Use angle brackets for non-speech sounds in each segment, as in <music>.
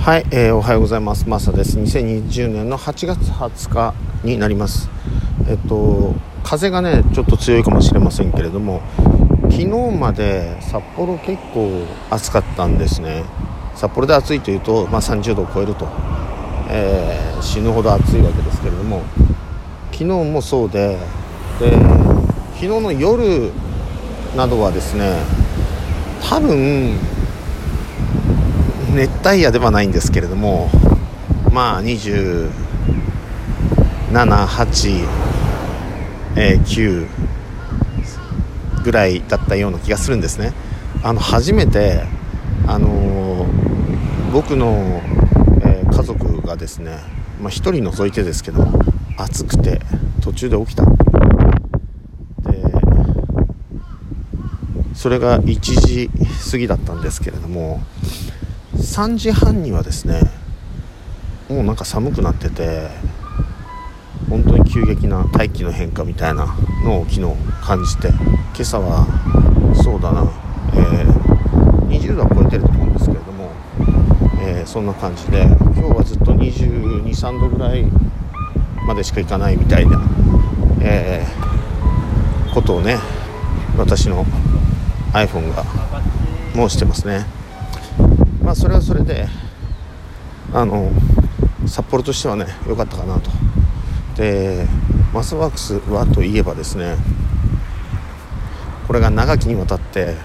はい、えー、おはようございます。マサです。2020年の8月20日になります。えっと風がねちょっと強いかもしれませんけれども、昨日まで札幌結構暑かったんですね。札幌で暑いというと、まあ、30度を超えると、えー、死ぬほど暑いわけですけれども、昨日もそうで、で昨日の夜などはですね、多分熱帯夜ではないんですけれどもまあ278、えー、9ぐらいだったような気がするんですね。あの初めてあの、僕の、えー、家族がですね、まあ、1人除いてですけど暑くて途中で起きた。でそれが1時過ぎだったんですけれども3時半にはですねもうなんか寒くなってて本当に急激な大気の変化みたいなのを昨日感じて今朝はそうだな、えー、20度は超えてると思うんですけれども、えー、そんな感じで今日はずっと2 2 3度ぐらいまでしか行かないみたいな、えー、ことをね私の iPhone が申してますね。まあそれはそれであの札幌としてはね良かったかなと。でマスワークスはといえばですねこれが長きにわたって、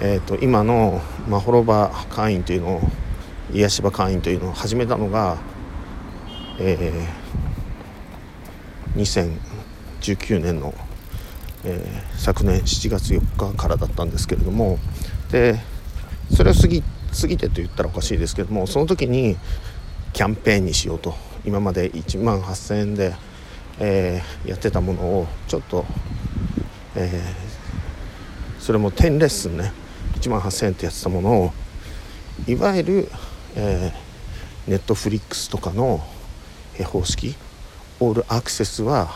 えーと、今のまほろば会員というのを癒し場会員というのを始めたのが、えー、2019年の、えー、昨年7月4日からだったんですけれども。でそれを過ぎて過ぎてと言ったらおかしいですけどもその時にキャンペーンにしようと。今まで1万8000円で、えー、やってたものをちょっと、えー、それも10レッスンね。1万8000円ってやってたものをいわゆる、え、ネットフリックスとかの方式。オールアクセスは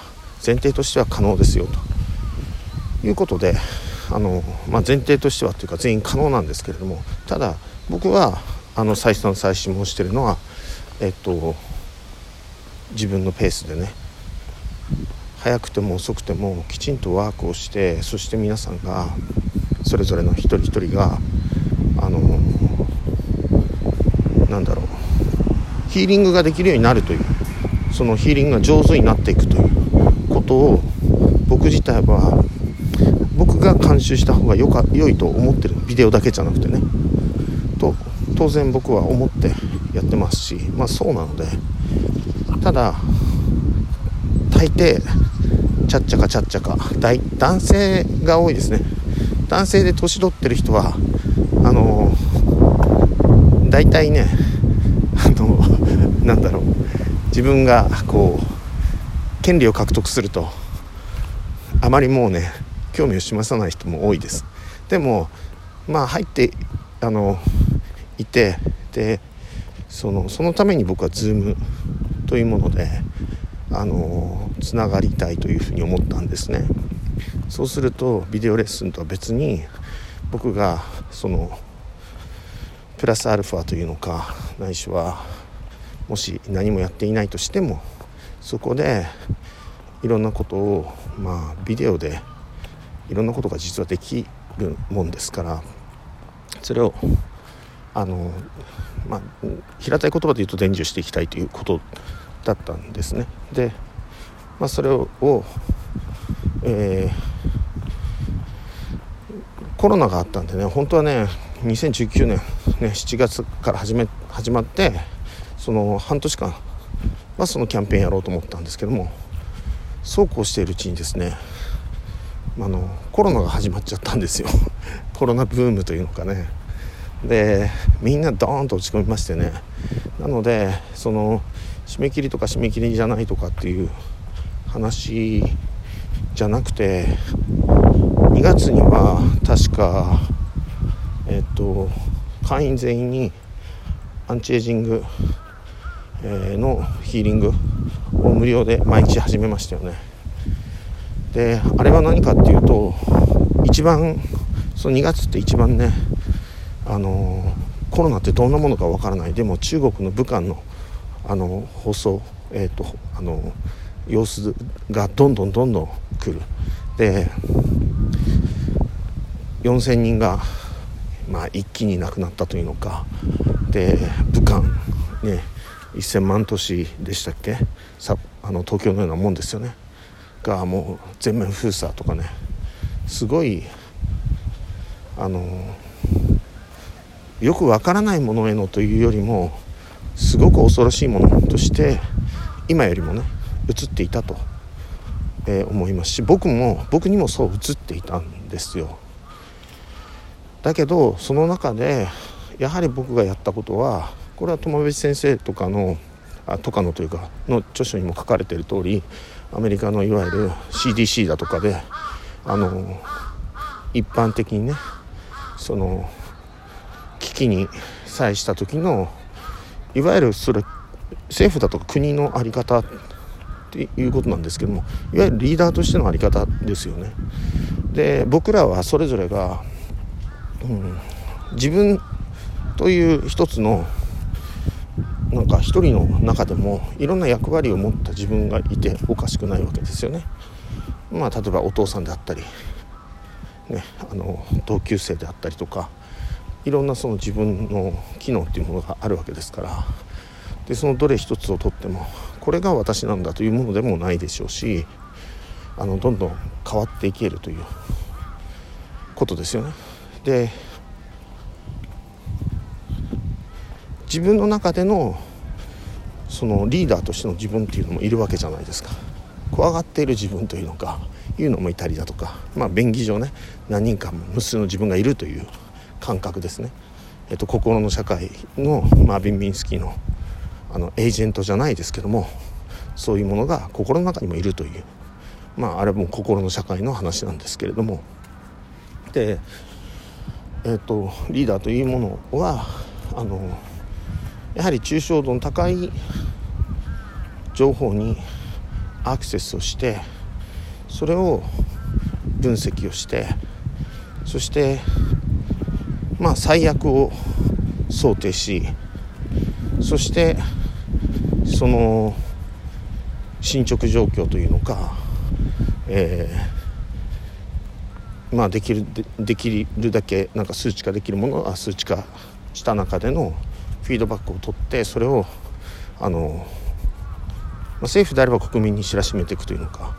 前提としては可能ですよと。いうことであの、まあ、前提としてはというか全員可能なんですけれどもただ僕はあの再三再四申してるのはえっと自分のペースでね。早くても遅くてもきちんとワークをしてそして皆さんがそれぞれの一人一人があのなんだろうヒーリングができるようになるというそのヒーリングが上手になっていくということを僕自体は僕が監修した方がよか良いと思ってる。ビデオだけじゃなくてね。当然僕は思ってやってますしまあそうなのでただ大抵ちゃっちゃかちゃっちゃか大男性が多いですね。男性で年取ってる人はあの大体ねあの <laughs> なんだろう自分がこう権利を獲得するとあまりもうね興味を示さない人も多いです。でもまあ入ってあのいてでそのそのために僕は Zoom というものであのつながりたいというふうに思ったんですね。そうするとビデオレッスンとは別に僕がそのプラスアルファというのかないしはもし何もやっていないとしてもそこでいろんなことをまあビデオでいろんなことが実はできるもんですからそれをあのまあ平たい言葉で言うと伝授していきたいということだったんですね。で、まあ、それを、えー、コロナがあったんでね本当はね2019年、ね、7月から始め始まってその半年間はそのキャンペーンやろうと思ったんですけどもそうこうしているうちにですねあのコロナが始まっちゃったんですよ。コロナブームというのかね。でみんなドーンと落ち込みましてね。なのでその締め切りとか締め切りじゃないとかっていう話じゃなくて2月には確かえっと会員全員にアンチエイジングのヒーリングを無料で毎日始めましたよね。であれは何かっていうと一番その2月って一番ねあのコロナってどんなものかわからない。でも中国の武漢のあの放送、えーと、あの様子がどんどんどんどん来る。で4,000人が、まあ、一気に亡くなったというのか。で武漢ね1,000万都市でしたっけ？さあの東京のようなもんですよね。がもう全面封鎖とかね。すごいあのよくわからないものへのというよりもすごく恐ろしいものとして今よりもね映っていたと、えー、思いますし僕も僕にもそう映っていたんですよ。だけどその中でやはり僕がやったことはこれは友部先生とかのあとかのというかの著書にも書かれている通りアメリカのいわゆる CDC だとかであの一般的にねその危機に際した時のいわゆるそれ政府だとか国の在り方っていうことなんですけどもいわゆるリーダーとしての在り方ですよね。で僕らはそれぞれが、うん、自分という一つのなんか一人の中でもいろんな役割を持った自分がいておかしくないわけですよね。まあ、例えばお父さんであったり、ね、あの同級生であったりとかいろんなその自分の機能っていうものがあるわけですからでそのどれ一つをとってもこれが私なんだというものでもないでしょうしあのどんどん変わっていけるということですよね。で自分の中でのそのリーダーとしての自分っていうのもいるわけじゃないですか怖がっている自分というのかいうのもいたりだとかまあ便宜上ね何人か無数の自分がいるという感覚ですね、えっと、心の社会のマービン・ミンスキーのあのエージェントじゃないですけどもそういうものが心の中にもいるというまああれも心の社会の話なんですけれども。でえっとリーダーというものはあのやはり抽象度の高い情報にアクセスをしてそれを分析をしてそしてまあ最悪を想定しそしてその進捗状況というのか、えー、まあできるできるだけなんか数値化できるものは数値化した中でのフィードバックを取ってそれをあの、まあ、政府であれば国民に知らしめていくというのか。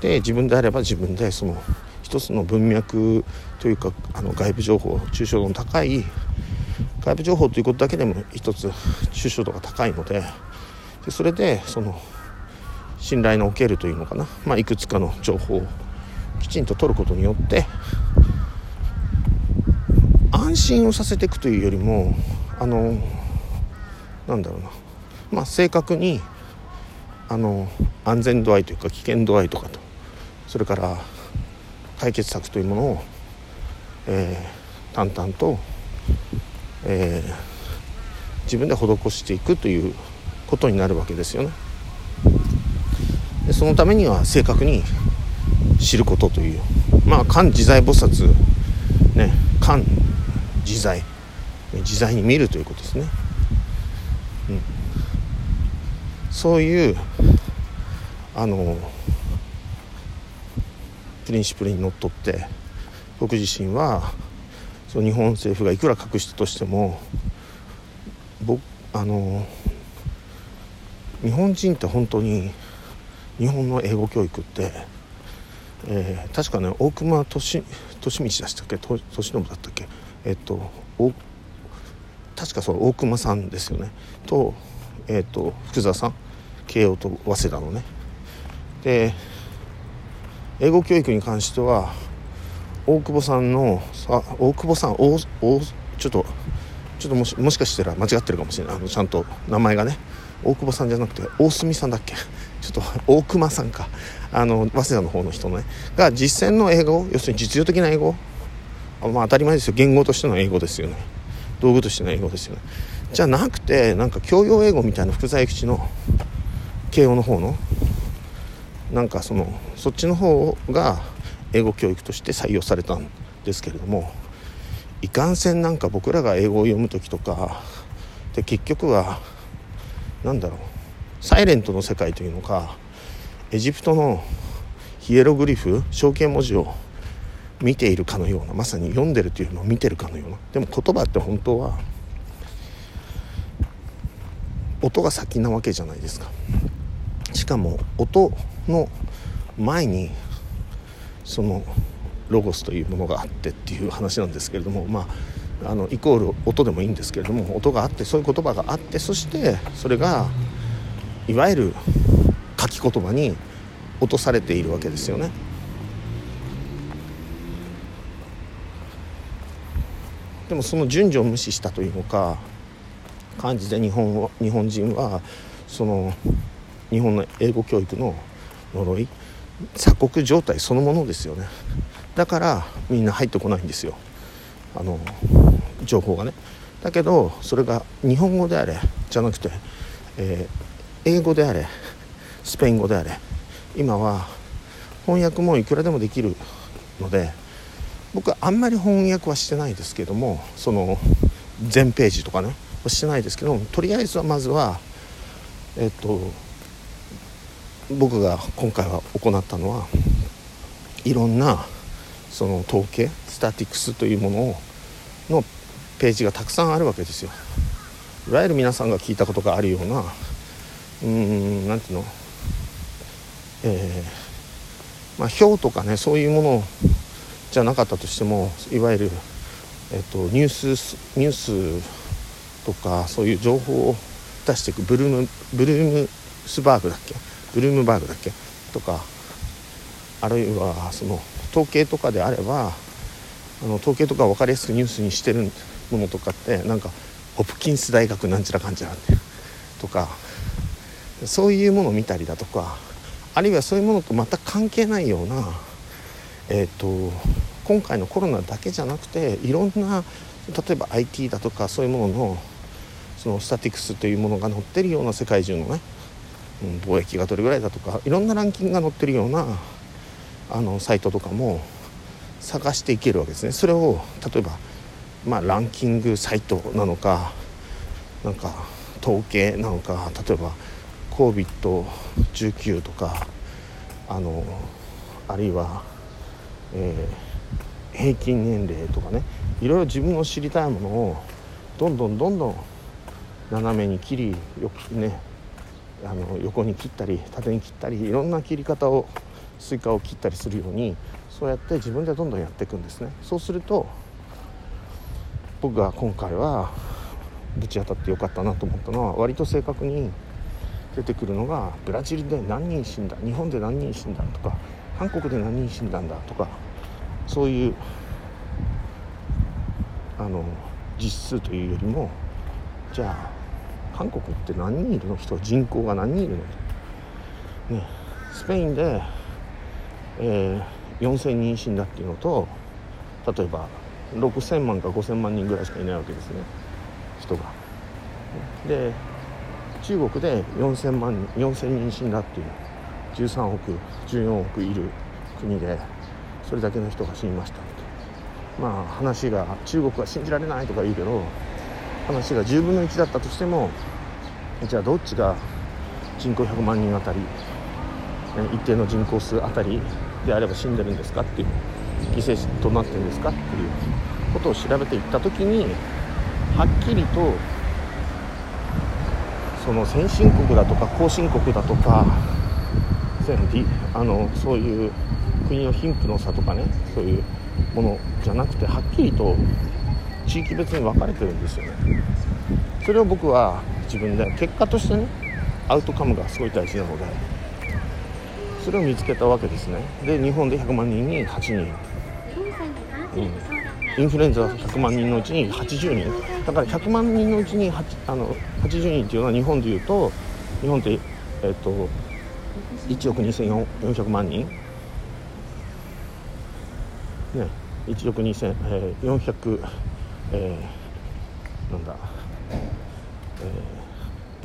で自分であれば自分でその一つの文脈というかあの外部情報抽象度の高い外部情報ということだけでも一つ抽象度が高いのででそれでその信頼のおけるというのかな、まあ、いくつかの情報をきちんと取ることによって安心をさせていくというよりもあのなんだろうな。まあ正確にあの安全度合いというか危険度合いとかとそれから解決策というものを、えー、淡々と、えー、自分で施していくということになるわけですよね。でそのためには正確に知ることというまあ漢自在菩薩ね漢自在自在に見るということですね。うん、そういうあのプリンシプルにのっとって僕自身はその日本政府がいくら隠したとしても僕あの日本人って本当に日本の英語教育って、えー、確かね大隈利利道でしたっけ？利信だったっけ？えっと確かそう大隈さんですよね。と,、えーと、福沢さん？慶応と早稲田のね。で英語教育に関しては大久保さんのあ大久保さん大大ちょっとちょっともしもしかしたら間違ってるかもしれない。あのちゃんと名前がね大久保さんじゃなくて大隅さんだっけ？ちょっと大熊さんか。あの早稲田の方の人のね。が実践の英語要するに実用的な英語。まあ当たり前ですよ。言語としての英語ですよね。道具としての英語ですよね。じゃなくてなんか教養英語みたいな福沢諭吉の慶応の方のなんかそのそっちの方が英語教育として採用されたんですけれどもいかんせんなんか僕らが英語を読む時とかで結局は何だろうサイレントの世界というのかエジプトのヒエログリフ象形文字を見ているかのようなまさに読んでるというのを見てるかのようなでも言葉って本当は音が先なわけじゃないですか。しかも音の前にそのロゴスというものがあってっていう話なんですけれどもまああのイコール音でもいいんですけれども音があってそういう言葉があってそしてそれがいわゆる書き言葉に落とされているわけですよね。でもその順序を無視したというのか感じで日本日本人はその日本の英語教育の呪い？鎖国状態そのものですよね。だからみんな入ってこないんですよ。あの情報がね。だけどそれが日本語であれじゃなくて、えー、英語であれスペイン語であれ今は翻訳もいくらでもできるので僕はあんまり翻訳はしてないですけどもその全ページとかねしてないですけどとりあえずはまずはえっと僕が今回は行ったのはいろんなその統計スタティクスというものをのページがたくさんあるわけですよ。いわゆる皆さんが聞いたことがあるようなうーん何ていうの？えー、まあ表とかねそういうものじゃなかったとしてもいわゆる、えっと、ニュースニュースとかそういう情報を出していくブルームブルームスバーグだっけ？ブルームバーグだっけ？とかあるいはその統計とかであればあの統計とか分かりやすくニュースにしてるものとかってなんかホプキンス大学なんちゃらかんちゃらってとかそういうものを見たりだとかあるいはそういうものと全く関係ないような、えーと、今回のコロナだけじゃなくていろんな例えば IT だとかそういうもののそのスタティクスというものが載ってるような世界中のね、貿易がどれぐらいだとかいろんなランキングが載ってるようなあのサイトとかも探していけるわけですね。それを例えば、まあ、ランキングサイトなのかなんか統計なのか例えば COVID-19 とかあのあるいは、えー、平均年齢とかねいろいろ自分の知りたいものをどんどんどんどん斜めに切りよくねあの横に切ったり縦に切ったりいろんな切り方をスイカを切ったりするようにそうやって自分でどんどんやっていくんですね。そうすると僕が今回はぶち当たってよかったなと思ったのは割と正確に出てくるのがブラジルで何人死んだ日本で何人死んだとか韓国で何人死んだんだとかそういうあの実数というよりもじゃあ韓国って何人いるの？人人口が何人いるの？ね、スペインで、えー、4000人死んだっていうのと例えば6000万か5000万人ぐらいしかいないわけですね。人が。で中国で4000万4000人死んだっていう。13億14億いる国でそれだけの人が死にましたまあ話が中国は信じられないとか言うけど話が10分の1だったとしてもじゃあどっちが人口100万人あたり一定の人口数あたりであれば死んでるんですかっていう犠牲者となってるんですかっていうことを調べていった時にはっきりとその先進国だとか後進国だとかあのそういう国の貧富の差とかねそういうものじゃなくてはっきりと地域別に分かれてるんですよね。それを僕は自分で結果としてねアウトカムがすごい大事なのでそれを見つけたわけですね。で日本で100万人に8人、うん、インフルエンザ100万人のうちに80人。だから100万人のうちにあの80人っていうのは日本でいうと日本ってえっと1億2400万人。ね。1億2400、えー、なんだ、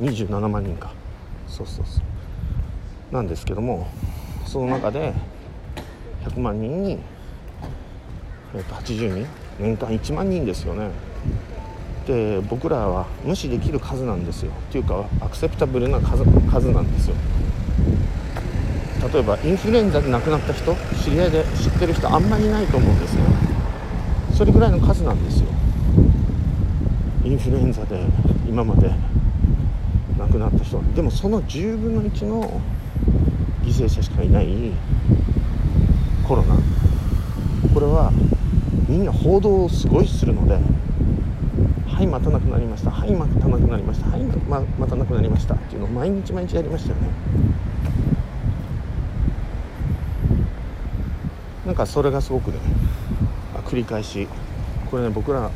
えー、27万人か。そうそうそう。なんですけどもその中で100万人に、えー、と80人。年間1万人ですよね。で僕らは無視できる数なんですよ。っていうかアクセプタブルな数数なんですよ。例えばインフルエンザで亡くなった人知り合いで知ってる人あんまりいないと思うんですねそれぐらいの数なんですよ。インフルエンザで今まで亡くなった人。でもその10分の1の犠牲者しかいないコロナ。これはみんな報道をすごいするのではいまたなくなりました。はいまたなくなりました。はいままたなくなりました。っていうのを毎日毎日やりましたよね。なんかそれがすごくね繰り返し。これね僕らが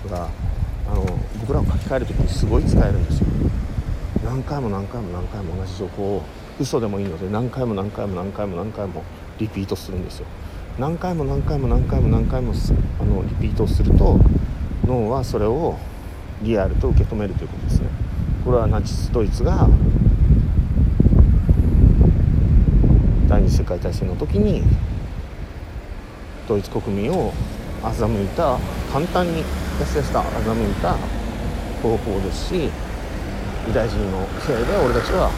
あの僕らを書き換える時にすごい使えるんですよ。何回も何回も何回も同じ情報を嘘でもいいので何回も何回も何回も何回もリピートするんですよ。何回も何回も何回も何回もあのリピートすると脳はそれをリアルと受け止めるということですねこれはナチスドイツが第二次世界大戦の時にドイツ国民を欺いた簡単にやすやすと欺いた方法ですしユダヤ人のせいで俺たちは、ね、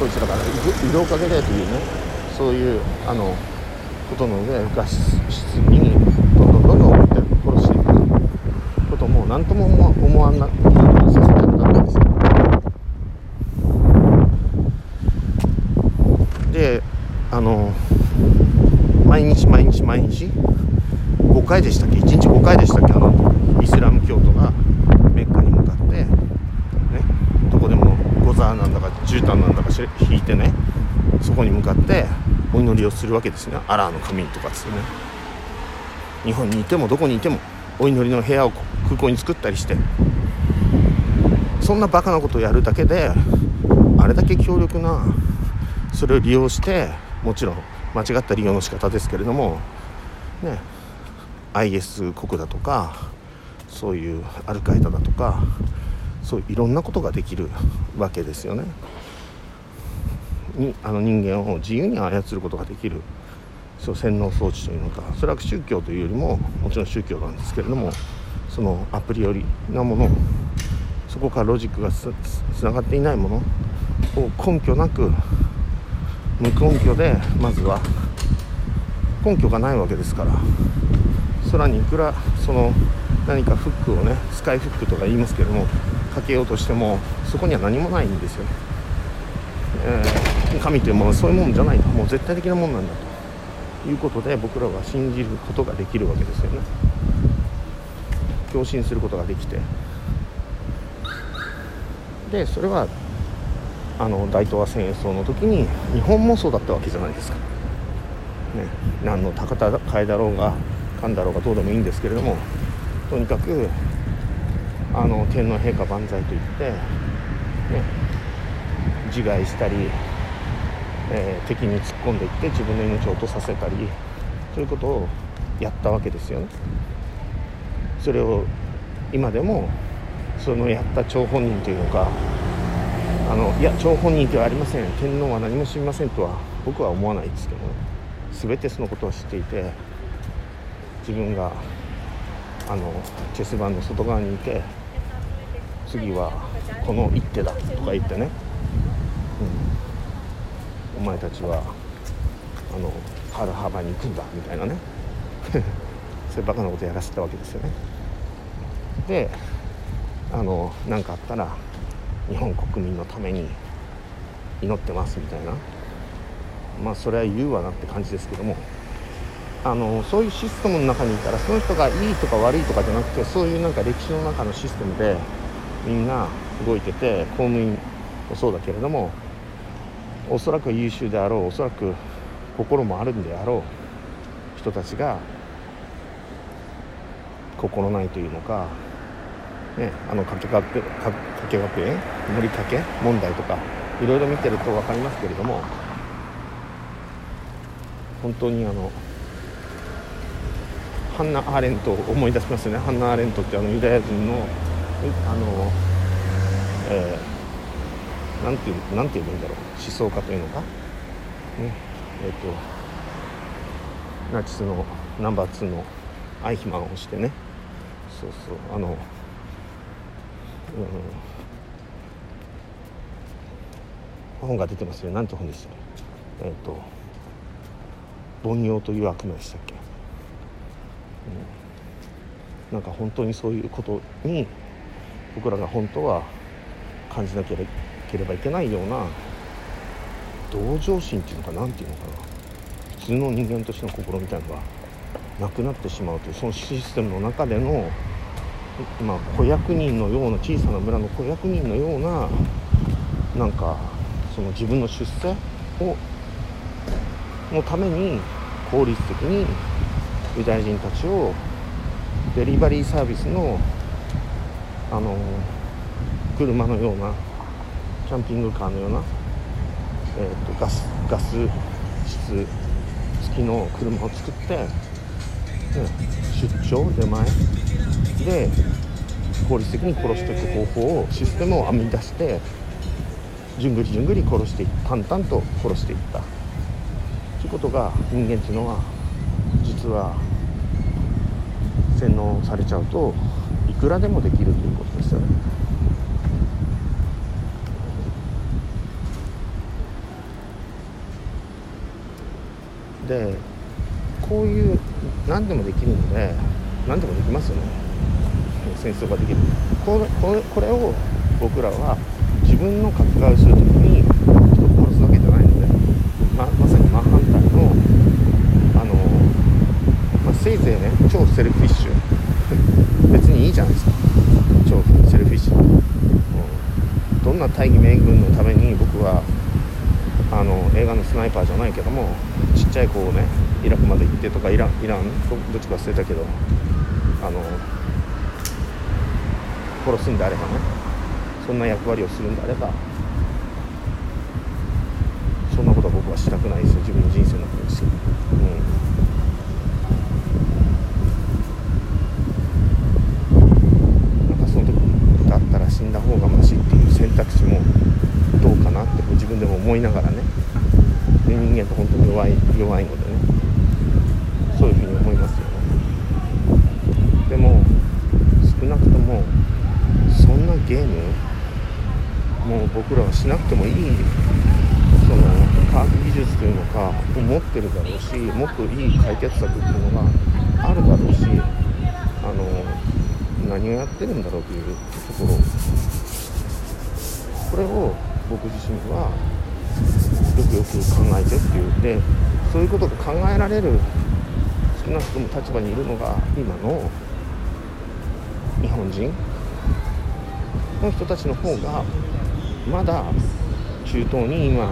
ドイツだから医療かけでというねそういうあのことの上脱出にどんどんどんどんって殺していくことも何とも思わんなさせてたわけですよ。であの毎日毎日毎日5回でしたっけ？1日5回でしたっけ？あのイスラム教徒がメッカに向かってねどこでもゴザーなんだか絨毯なんだか引いてねそこに向かってお祈りをするわけですね。アラーの神とかですね。日本にいてもどこにいてもお祈りの部屋を空港に作ったりして。そんなバカなことをやるだけであれだけ強力なそれを利用してもちろん間違った利用の仕方ですけれどもね IS 国だとかそういうアルカイダだとかそういろんなことができるわけですよね。にあの人間を自由に操ることができる。そう洗脳装置というのか。それは宗教というよりももちろん宗教なんですけれどもそのアプリよりなものそこからロジックがつながっていないものを根拠なく無根拠でまずは根拠がないわけですから。空にいくらその何かフックをねスカイフックとか言いますけどもかけようとしてもそこには何もないんですよね、えー、神というものはそういうもんじゃないと。もう絶対的なもんなんだということで僕らは信じることができるわけですよね。共振することができて。でそれはあの大東亜戦争の時に日本もそうだったわけじゃないですか、ね、何の高田替えだろうがかんだろうがどうでもいいんですけれどもとにかくあの天皇陛下万歳と言って、ね、自害したり、えー、敵に突っ込んでいって自分の命を落とさせたりそういうことをやったわけですよね。それを今でもそのやった張本人というのかあのいや張本人ではありません天皇は何も知りませんとは僕は思わないですけど全てそのことを知っていて自分があのチェス盤の外側にいて次はこの一手だとか言ってね、うん、お前たちはあの春幅に行くんだみたいなね。<laughs> そういうバカなことやらせたわけですよね。であの何かあったら日本国民のために祈ってますみたいな。まあそれは言うわなって感じですけども。あのそういうシステムの中にいたらその人がいいとか悪いとかじゃなくてそういうなんか歴史の中のシステムでみんな動いてて公務員もそうだけれどもおそらく優秀であろうおそらく心もあるんであろう人たちが心ないというのか、ね、あの加計学加計学園盛りかけ問題とかいろいろ見てると分かりますけれども本当にあのハンナ・アーレントを思い出しますよね。ハンナ・アーレントってあのユダヤ人のあの、えー、なんていうなんて言うんだろう思想家というのか、ねえーと、ナチスのナンバー2のアイヒマンをしてね。そうそうあのうん。本が出てますよ。何て本でしたえっ、ー、と凡庸という悪魔でしたっけ、うん、なんか本当にそういうことに僕らが本当は感じなければいけないような同情心っていうのか何ていうのかな。普通の人間としての心みたいのがなくなってしまうというそのシステムの中での、まあ、子役人のような小さな村の子役人のようななんかその自分の出世をのために効率的にユダヤ人たちをデリバリーサービスのあの車のようなキャンピングカーのような、えーと、ガスガス室付きの車を作って、ね、出張出前で効率的に殺していく方法をシステムを編み出してじゅんぐりじゅんぐり殺して淡々と殺していった。ということが人間っていうのは実は洗脳されちゃうとくらでもできるということですよね。でこういう何でもできるので何でもできますよね。戦争ができる。これこれこれを僕らは自分の書き換えをする時に人を殺すわけじゃないのでままさに真反対のあの、まあ、せいぜいね超 selfish。別にいいじゃないですか。超 selfish、うん、どんな大義名分のために僕はあの映画のスナイパーじゃないけどもちっちゃい子をねイラクまで行ってとかイランイランどっちか忘れたけどあの殺すんであればねそんな役割をするんであればそんなことは僕はしたくないですよ。自分の人生の中ですよ、うん、なんかその時だったら死んだ方がましっていう選択肢もどうかなって自分でも思いながらね。人間って本当に弱い弱いのでね。そういうふうに思いますよね。でも少なくともそんなゲームもう僕らはしなくてもいいその科学技術というのか持ってるだろうしもっといい解決策っていうのがあるだろうしあの何をやってるんだろうというところこれを僕自身はよくよく考えてっていう。でそういうことが考えられる少なくとも立場にいるのが今の日本人の人たちの方がまだ中東に今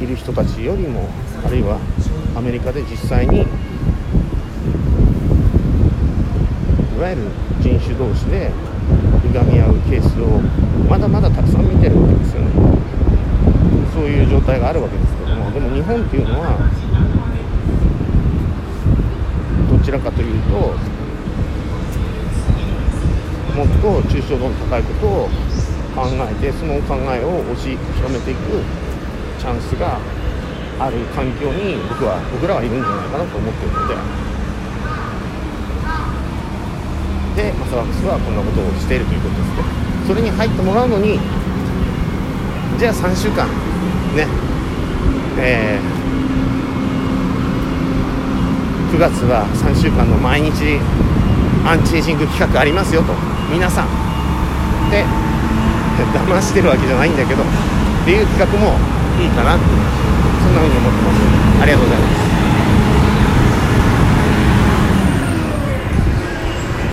いる人たちよりもあるいはアメリカで実際にいわゆる人種同士でいがみ合うケースをまだまだたくさん見てるわけですよね。そういう状態があるわけですけども。でも日本っていうのはどちらかというともっと抽象度の高いことを考えてその考えを押し広めていくチャンスがある環境に僕は僕らはいるんじゃないかなと思ってるのでサワックスはこんなことをしているということですね。それに入ってもらうのにじゃあ3週間ね。えー、9月は3週間の毎日アンチエイジング企画ありますよと。皆さん。で騙してるわけじゃないんだけどっていう企画もいいかなってそんな風に思ってます。ありがとうございます。